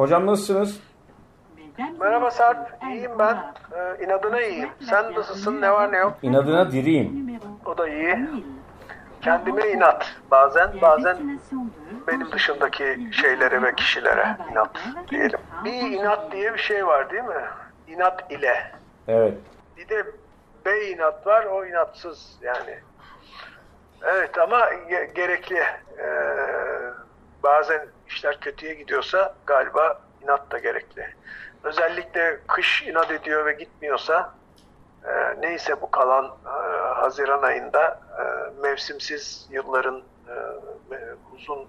Hocam nasılsınız? Merhaba Sarp, iyiyim ben. Ee, inadına iyiyim. Sen nasılsın, ne var ne yok? İnadına diriyim. O da iyi. Kendime inat bazen, bazen benim dışındaki şeylere ve kişilere inat diyelim. Bir inat diye bir şey var değil mi? İnat ile. Evet. Bir de be inat var, o inatsız yani. Evet ama ge- gerekli. Ee, bazen işler kötüye gidiyorsa galiba inat da gerekli. Özellikle kış inat ediyor ve gitmiyorsa e, neyse bu kalan e, Haziran ayında e, mevsimsiz yılların e, uzun e,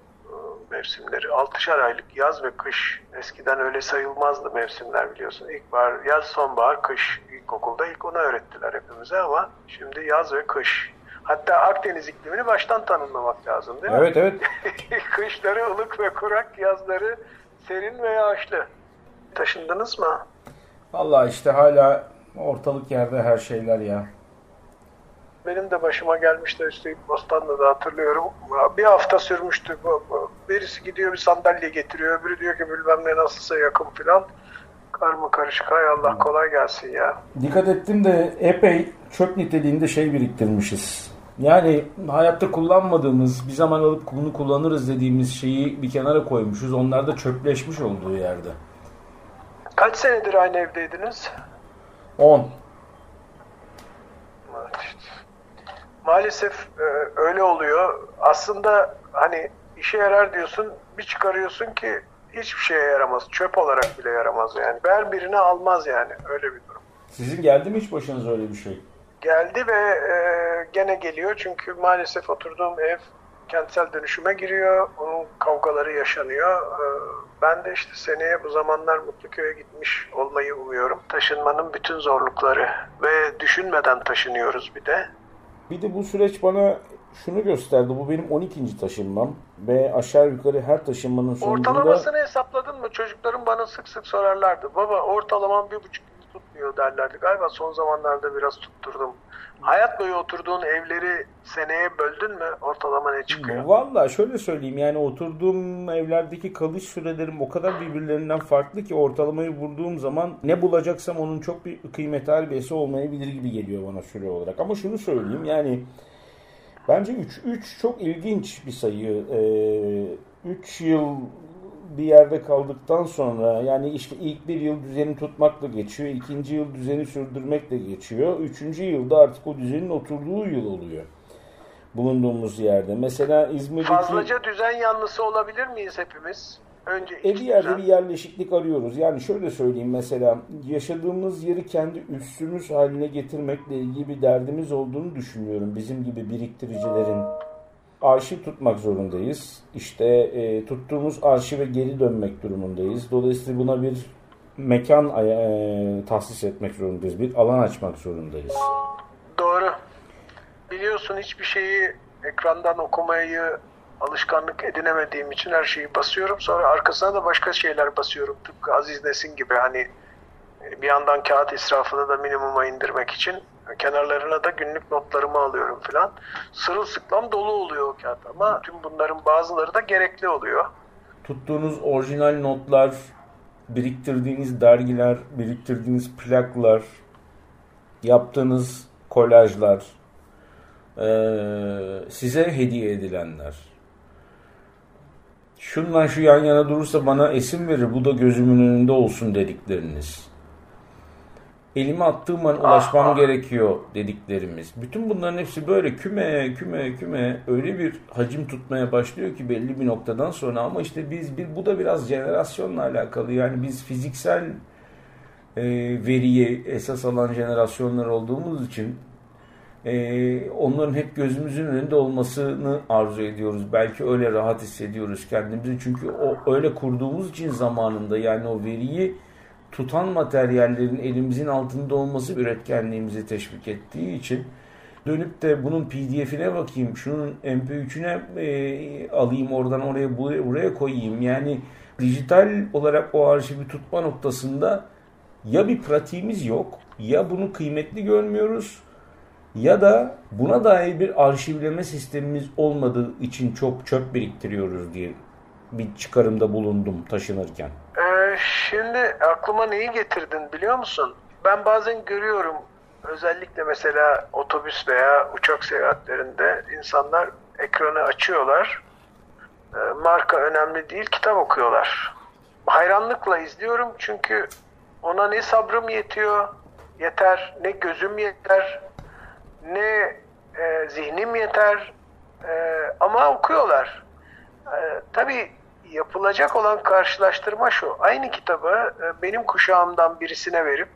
mevsimleri, altışar aylık yaz ve kış eskiden öyle sayılmazdı mevsimler biliyorsun. İlkbahar, yaz, sonbahar, kış ilkokulda ilk onu öğrettiler hepimize ama şimdi yaz ve kış. Hatta Akdeniz iklimini baştan tanımlamak lazım değil mi? Evet evet. Kışları ılık ve kurak, yazları serin ve yağışlı. Taşındınız mı? Vallahi işte hala ortalık yerde her şeyler ya. Benim de başıma gelmişti üstelik Bostan'da da hatırlıyorum. Bir hafta sürmüştü. Birisi gidiyor bir sandalye getiriyor. Öbürü diyor ki bilmem ne nasılsa yakın filan. Karma karışık. Hay Allah kolay gelsin ya. Dikkat ettim de epey çöp niteliğinde şey biriktirmişiz. Yani hayatta kullanmadığımız, bir zaman alıp bunu kullanırız dediğimiz şeyi bir kenara koymuşuz. Onlar da çöpleşmiş olduğu yerde. Kaç senedir aynı evdeydiniz? 10. Evet, işte. Maalesef e, öyle oluyor. Aslında hani işe yarar diyorsun, bir çıkarıyorsun ki hiçbir şeye yaramaz. Çöp olarak bile yaramaz yani. Ver birine almaz yani. Öyle bir durum. Sizin geldi mi hiç başınıza öyle bir şey? Geldi ve e, gene geliyor çünkü maalesef oturduğum ev kentsel dönüşüme giriyor. Onun kavgaları yaşanıyor. E, ben de işte seneye bu zamanlar Mutluköy'e gitmiş olmayı umuyorum. Taşınmanın bütün zorlukları ve düşünmeden taşınıyoruz bir de. Bir de bu süreç bana şunu gösterdi. Bu benim 12. taşınmam ve aşağı yukarı her taşınmanın sonucunda Ortalamasını hesapladın mı? Çocuklarım bana sık sık sorarlardı. Baba ortalamam bir buçuk tutmuyor derlerdi. Galiba son zamanlarda biraz tutturdum. Hayat boyu oturduğun evleri seneye böldün mü ortalama ne çıkıyor? Valla şöyle söyleyeyim yani oturduğum evlerdeki kalış sürelerim o kadar birbirlerinden farklı ki ortalamayı vurduğum zaman ne bulacaksam onun çok bir kıymeti harbiyesi olmayabilir gibi geliyor bana süre olarak. Ama şunu söyleyeyim yani bence 3 3 çok ilginç bir sayı. 3 yıl bir yerde kaldıktan sonra yani işte ilk bir yıl düzeni tutmakla geçiyor, ikinci yıl düzeni sürdürmekle geçiyor, üçüncü yılda artık o düzenin oturduğu yıl oluyor bulunduğumuz yerde. Mesela İzmir'deki Fazlaca düzen yanlısı olabilir miyiz hepimiz? Önce e bir yerde düzen. bir yerleşiklik arıyoruz. Yani şöyle söyleyeyim mesela yaşadığımız yeri kendi üssümüz haline getirmekle ilgili bir derdimiz olduğunu düşünüyorum. Bizim gibi biriktiricilerin arşiv tutmak zorundayız. İşte e, tuttuğumuz arşive geri dönmek durumundayız. Dolayısıyla buna bir mekan e, tahsis etmek zorundayız. Bir alan açmak zorundayız. Doğru. Biliyorsun hiçbir şeyi ekrandan okumayı alışkanlık edinemediğim için her şeyi basıyorum. Sonra arkasına da başka şeyler basıyorum. Tıpkı Aziz Nesin gibi hani bir yandan kağıt israfını da minimuma indirmek için kenarlarına da günlük notlarımı alıyorum filan. Sırılsıklam dolu oluyor o kağıt ama tüm bunların bazıları da gerekli oluyor. tuttuğunuz orijinal notlar, biriktirdiğiniz dergiler, biriktirdiğiniz plaklar, yaptığınız kolajlar, eee, size hediye edilenler. Şundan şu yan yana durursa bana esim verir, bu da gözümün önünde olsun dedikleriniz. Elime attığım an ulaşmam ah, gerekiyor dediklerimiz. Bütün bunların hepsi böyle küme küme küme öyle bir hacim tutmaya başlıyor ki belli bir noktadan sonra ama işte biz bir bu da biraz jenerasyonla alakalı. Yani biz fiziksel e, veriyi esas alan jenerasyonlar olduğumuz için e, onların hep gözümüzün önünde olmasını arzu ediyoruz. Belki öyle rahat hissediyoruz kendimizi. Çünkü o öyle kurduğumuz için zamanında yani o veriyi tutan materyallerin elimizin altında olması üretkenliğimizi teşvik ettiği için dönüp de bunun pdf'ine bakayım, şunun mp3'üne e, alayım oradan oraya buraya koyayım. Yani dijital olarak o arşivi tutma noktasında ya bir pratiğimiz yok ya bunu kıymetli görmüyoruz ya da buna dair bir arşivleme sistemimiz olmadığı için çok çöp biriktiriyoruz diye bir çıkarımda bulundum taşınırken. Şimdi aklıma neyi getirdin biliyor musun? Ben bazen görüyorum özellikle mesela otobüs veya uçak seyahatlerinde insanlar ekranı açıyorlar. Ee, marka önemli değil, kitap okuyorlar. Hayranlıkla izliyorum çünkü ona ne sabrım yetiyor, yeter, ne gözüm yeter, ne e, zihnim yeter e, ama okuyorlar. E, tabii yapılacak olan karşılaştırma şu. Aynı kitabı e, benim kuşağımdan birisine verip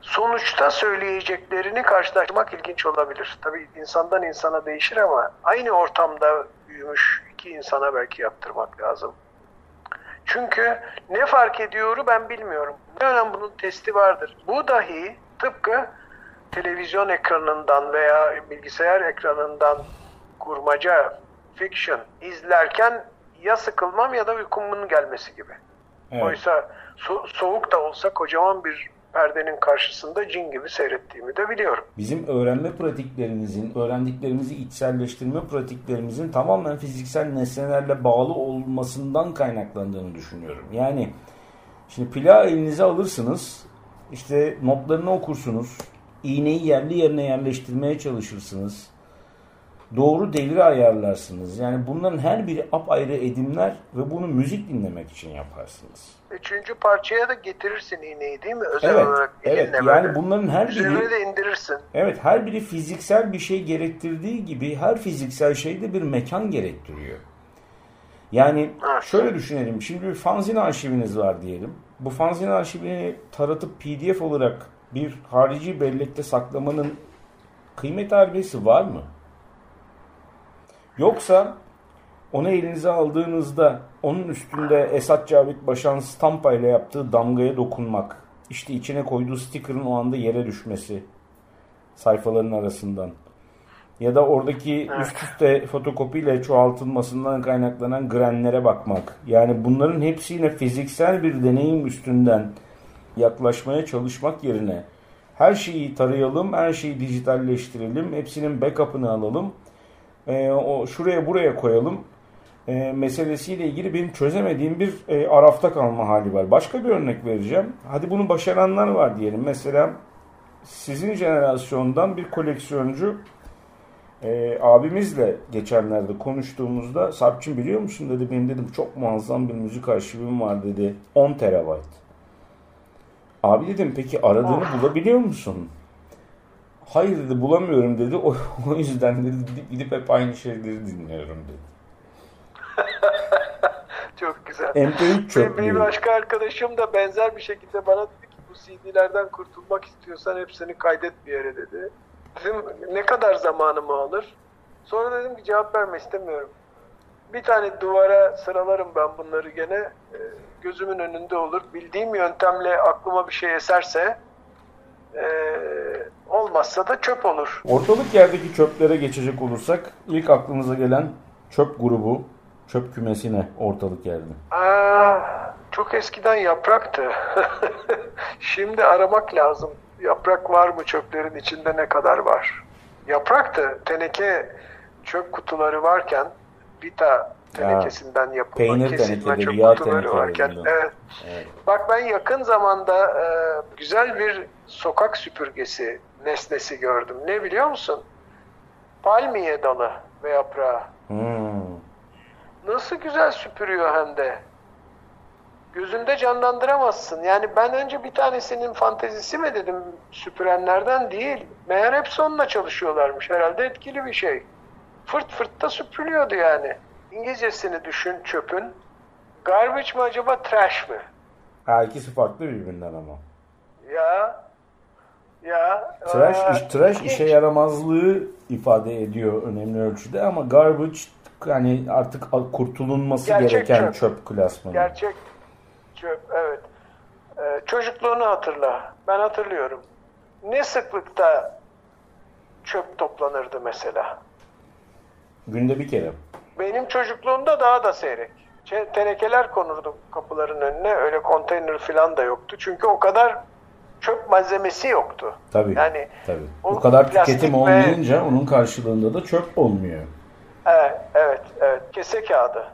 sonuçta söyleyeceklerini karşılaştırmak ilginç olabilir. Tabii insandan insana değişir ama aynı ortamda büyümüş iki insana belki yaptırmak lazım. Çünkü ne fark ediyoru ben bilmiyorum. Ne önemli bunun testi vardır. Bu dahi tıpkı televizyon ekranından veya bilgisayar ekranından kurmaca, fiction izlerken ya sıkılmam ya da uykumun gelmesi gibi. Evet. Oysa so- soğuk da olsa kocaman bir perdenin karşısında cin gibi seyrettiğimi de biliyorum. Bizim öğrenme pratiklerimizin, öğrendiklerimizi içselleştirme pratiklerimizin tamamen fiziksel nesnelerle bağlı olmasından kaynaklandığını düşünüyorum. Yani şimdi plağı elinize alırsınız, işte notlarını okursunuz, iğneyi yerli yerine yerleştirmeye çalışırsınız. Doğru devri ayarlarsınız. Yani bunların her biri apayrı edimler ve bunu müzik dinlemek için yaparsınız. Üçüncü parçaya da getirirsin iğneyi değil mi? Özel evet, olarak evet. Yani böyle. bunların her biri... Üzerine de indirirsin. Evet her biri fiziksel bir şey gerektirdiği gibi her fiziksel şey de bir mekan gerektiriyor. Yani şöyle düşünelim. Şimdi bir fanzin arşiviniz var diyelim. Bu fanzin arşivini taratıp pdf olarak bir harici bellekte saklamanın kıymet harbiyesi var mı? Yoksa onu elinize aldığınızda onun üstünde Esat Cavit Başan stampa ile yaptığı damgaya dokunmak, işte içine koyduğu sticker'ın o anda yere düşmesi sayfaların arasından. Ya da oradaki üst üste fotokopiyle çoğaltılmasından kaynaklanan grenlere bakmak. Yani bunların hepsine fiziksel bir deneyim üstünden yaklaşmaya çalışmak yerine her şeyi tarayalım, her şeyi dijitalleştirelim, hepsinin backup'ını alalım, e, o şuraya buraya koyalım e, meselesiyle ilgili benim çözemediğim bir e, arafta kalma hali var. Başka bir örnek vereceğim. Hadi bunu başaranlar var diyelim. Mesela sizin jenerasyondan bir koleksiyoncu e, abimizle geçenlerde konuştuğumuzda Sarpçım biliyor musun dedi benim dedim çok muazzam bir müzik arşivim var dedi 10 terabayt. Abi dedim peki aradığını oh. bulabiliyor musun? Hayır dedi bulamıyorum dedi. O, o yüzden dedi gidip, gidip hep aynı şeyleri dinliyorum dedi. Çok güzel. MP3 çok Bir başka arkadaşım da benzer bir şekilde bana dedi ki bu CD'lerden kurtulmak istiyorsan hepsini kaydet bir yere dedi. Dedim ne kadar zamanımı alır? Sonra dedim ki cevap verme istemiyorum. Bir tane duvara sıralarım ben bunları gene. E, gözümün önünde olur. Bildiğim yöntemle aklıma bir şey eserse e, olmazsa da çöp olur. Ortalık yerdeki çöplere geçecek olursak ilk aklımıza gelen çöp grubu, çöp kümesi ne ortalık yerde? Aa, çok eskiden yapraktı. Şimdi aramak lazım. Yaprak var mı çöplerin içinde ne kadar var? Yapraktı. Teneke çöp kutuları varken Vita tenekesinden yapılma Peynir kesilme çöp varken. Evet. evet. Bak ben yakın zamanda e, güzel bir sokak süpürgesi nesnesi gördüm. Ne biliyor musun? Palmiye dalı ve yaprağı. Hmm. Nasıl güzel süpürüyor hem de. gözünde canlandıramazsın. Yani ben önce bir tanesinin fantezisi mi dedim süpürenlerden değil. Meğer hepsi onunla çalışıyorlarmış. Herhalde etkili bir şey. Fırt fırt da süpürüyordu yani. İngilizcesini düşün çöpün. Garbage mı acaba trash mı? Ha ikisi farklı birbirinden ama. Ya ya Trash, aa, iş, trash ilginç. işe yaramazlığı ifade ediyor önemli ölçüde ama garbage yani artık kurtulunması Gerçek gereken çöp. çöp, klasmanı. Gerçek çöp, evet. Ee, çocukluğunu hatırla. Ben hatırlıyorum. Ne sıklıkta çöp toplanırdı mesela? Günde bir kere. Benim çocukluğumda daha da seyrek. Tenekeler konurdu kapıların önüne. Öyle konteyner falan da yoktu. Çünkü o kadar çöp malzemesi yoktu. Tabii. Yani tabii. o kadar tüketim ve- olmayınca onun karşılığında da çöp olmuyor. Evet, evet, evet. Kese kağıdı.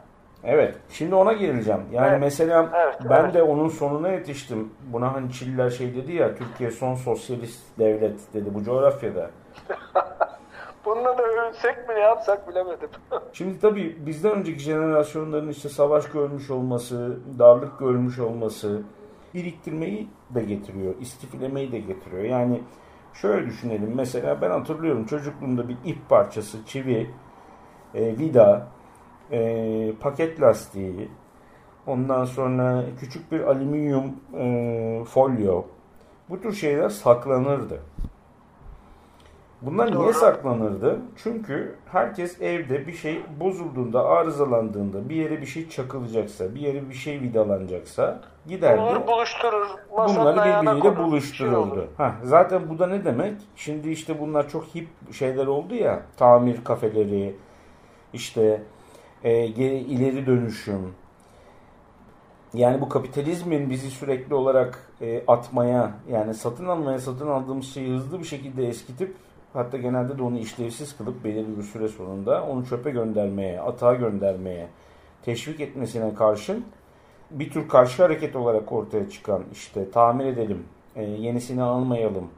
Evet. Şimdi ona geleceğim. Yani Evet. mesela Evet, ben evet. de onun sonuna yetiştim. Buna hani Çiller şey dedi ya Türkiye son sosyalist devlet dedi bu coğrafyada. Bununla da övünsek mi ne yapsak bilemedim. Şimdi tabii bizden önceki jenerasyonların işte savaş görmüş olması, darlık görmüş olması biriktirmeyi de getiriyor, istifilemeyi de getiriyor. Yani şöyle düşünelim mesela ben hatırlıyorum çocukluğumda bir ip parçası, çivi, e, vida, e, paket lastiği, ondan sonra küçük bir alüminyum e, folyo bu tür şeyler saklanırdı. Bunlar niye saklanırdı? Çünkü herkes evde bir şey bozulduğunda, arızalandığında, bir yere bir şey çakılacaksa, bir yere bir şey vidalanacaksa giderdi. Bunları buluşturur. Bunları birbiriyle şey buluştururdu. Heh, zaten bu da ne demek? Şimdi işte bunlar çok hip şeyler oldu ya. Tamir kafeleri, işte e, ileri dönüşüm. Yani bu kapitalizmin bizi sürekli olarak e, atmaya, yani satın almaya, satın aldığımız şeyi hızlı bir şekilde eskitip hatta genelde de onu işlevsiz kılıp belirli bir süre sonunda onu çöpe göndermeye, atağa göndermeye teşvik etmesine karşın bir tür karşı hareket olarak ortaya çıkan işte tamir edelim, e, yenisini almayalım,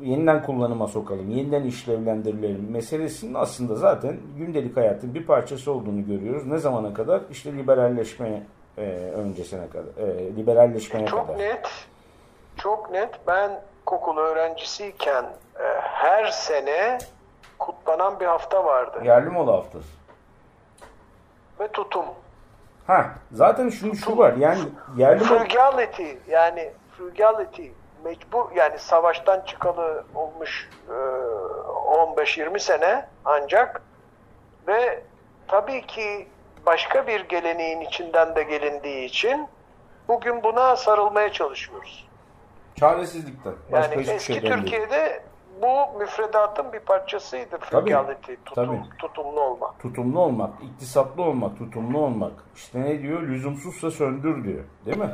yeniden kullanıma sokalım, yeniden işlevlendirelim meselesinin aslında zaten gündelik hayatın bir parçası olduğunu görüyoruz. Ne zamana kadar? İşte liberalleşme e, öncesine kadar, e, liberalleşmeye Çok kadar. net. Çok net. Ben kokulu öğrencisiyken e, her sene kutlanan bir hafta vardı. Yerli mola haftası. Ve tutum. Ha, zaten şimdi şu var yani yerli mola... Frugality yani frugality mecbur yani savaştan çıkalı olmuş e, 15-20 sene ancak ve tabii ki başka bir geleneğin içinden de gelindiği için bugün buna sarılmaya çalışıyoruz. Çaresizlikten. Başka Yani hiçbir eski şeyden değil. Türkiye'de bu müfredatın bir parçasıydı frugality, tutum, tabii. tutumlu olmak. Tutumlu olmak, iktisatlı olmak, tutumlu olmak. İşte ne diyor? Lüzumsuzsa söndür diyor. Değil mi?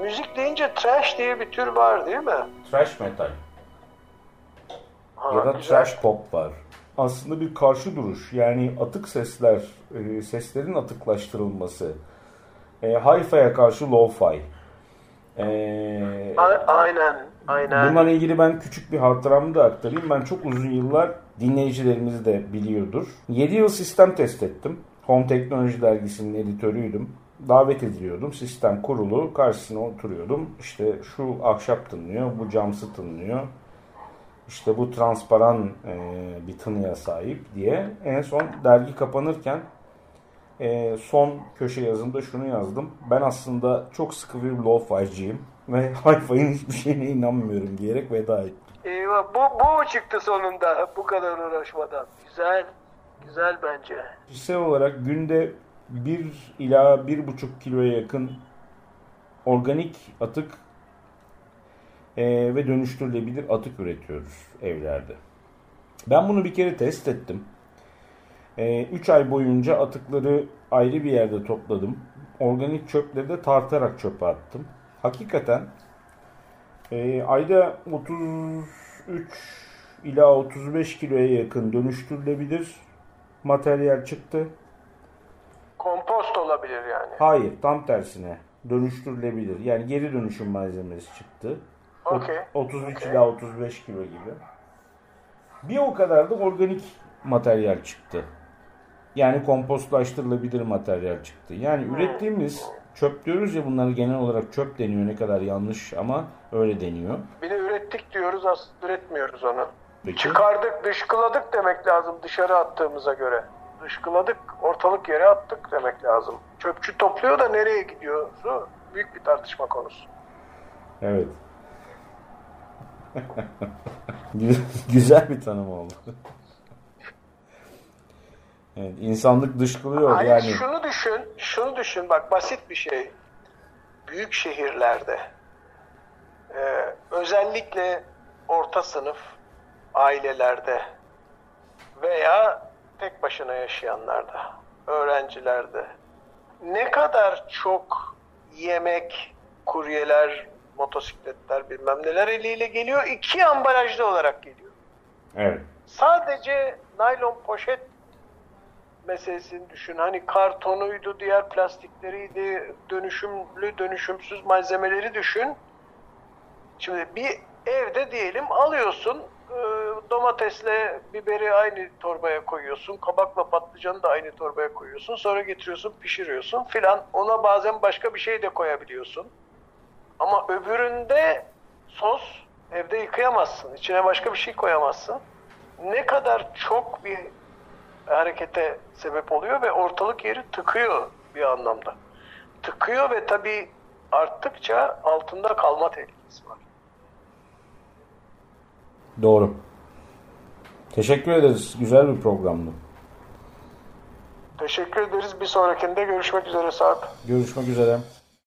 Müzik deyince trash diye bir tür var değil mi? Trash metal. Ha, ya da güzel. trash pop var. Aslında bir karşı duruş. Yani atık sesler, e, seslerin atıklaştırılması. E, Hi-Fi'ye karşı lo-fi. E, A- aynen, aynen. Bunlarla ilgili ben küçük bir hatıramı da aktarayım. Ben çok uzun yıllar dinleyicilerimiz de biliyordur. 7 yıl sistem test ettim. Home Teknoloji Dergisi'nin editörüydüm. Davet ediliyordum. Sistem kurulu. Karşısına oturuyordum. İşte şu ahşap tınlıyor, bu camsı tınlıyor. İşte bu transparan e, bir tınıya sahip diye. En son dergi kapanırken e, son köşe yazımda şunu yazdım. Ben aslında çok sıkı bir lo-fi'ciyim ve hi-fi'nin hiçbir şeyine inanmıyorum diyerek veda ettim. Eyvah, bu, bu çıktı sonunda bu kadar uğraşmadan? Güzel, güzel bence. Kişisel olarak günde 1 ila 1,5 kiloya yakın organik atık e, ve dönüştürülebilir atık üretiyoruz evlerde. Ben bunu bir kere test ettim. 3 ay boyunca atıkları ayrı bir yerde topladım. Organik çöpleri de tartarak çöpe attım. Hakikaten e, ayda 33 ila 35 kiloya yakın dönüştürülebilir materyal çıktı. Kompost olabilir yani. Hayır, tam tersine dönüştürülebilir. Yani geri dönüşüm malzemesi çıktı. O- Okey. 33 Okey. ila 35 kilo gibi. Bir o kadar da organik materyal çıktı. Yani kompostlaştırılabilir materyal çıktı. Yani ürettiğimiz Çöp diyoruz ya bunlar genel olarak çöp deniyor ne kadar yanlış ama öyle deniyor. Bir de ürettik diyoruz aslında üretmiyoruz onu. Peki. Çıkardık, dışkıladık demek lazım dışarı attığımıza göre. Dışkıladık, ortalık yere attık demek lazım. Çöpçü topluyor da nereye gidiyor? Büyük bir tartışma konusu. Evet. Güzel bir tanım oldu. Evet, insanlık dışkılıyor Hayır yani. şunu düşün, şunu düşün bak basit bir şey. Büyük şehirlerde e, özellikle orta sınıf ailelerde veya tek başına yaşayanlarda, öğrencilerde ne kadar çok yemek, kuryeler, motosikletler bilmem neler eliyle geliyor. iki ambalajlı olarak geliyor. Evet. Sadece naylon poşet meselesini düşün. Hani kartonuydu, diğer plastikleriydi, dönüşümlü, dönüşümsüz malzemeleri düşün. Şimdi bir evde diyelim alıyorsun, e, domatesle biberi aynı torbaya koyuyorsun, kabakla patlıcanı da aynı torbaya koyuyorsun, sonra getiriyorsun, pişiriyorsun filan. Ona bazen başka bir şey de koyabiliyorsun. Ama öbüründe sos evde yıkayamazsın. İçine başka bir şey koyamazsın. Ne kadar çok bir harekete sebep oluyor ve ortalık yeri tıkıyor bir anlamda. Tıkıyor ve tabii arttıkça altında kalma tehlikesi var. Doğru. Teşekkür ederiz. Güzel bir programdı. Teşekkür ederiz. Bir sonrakinde görüşmek üzere Sarp. Görüşmek üzere.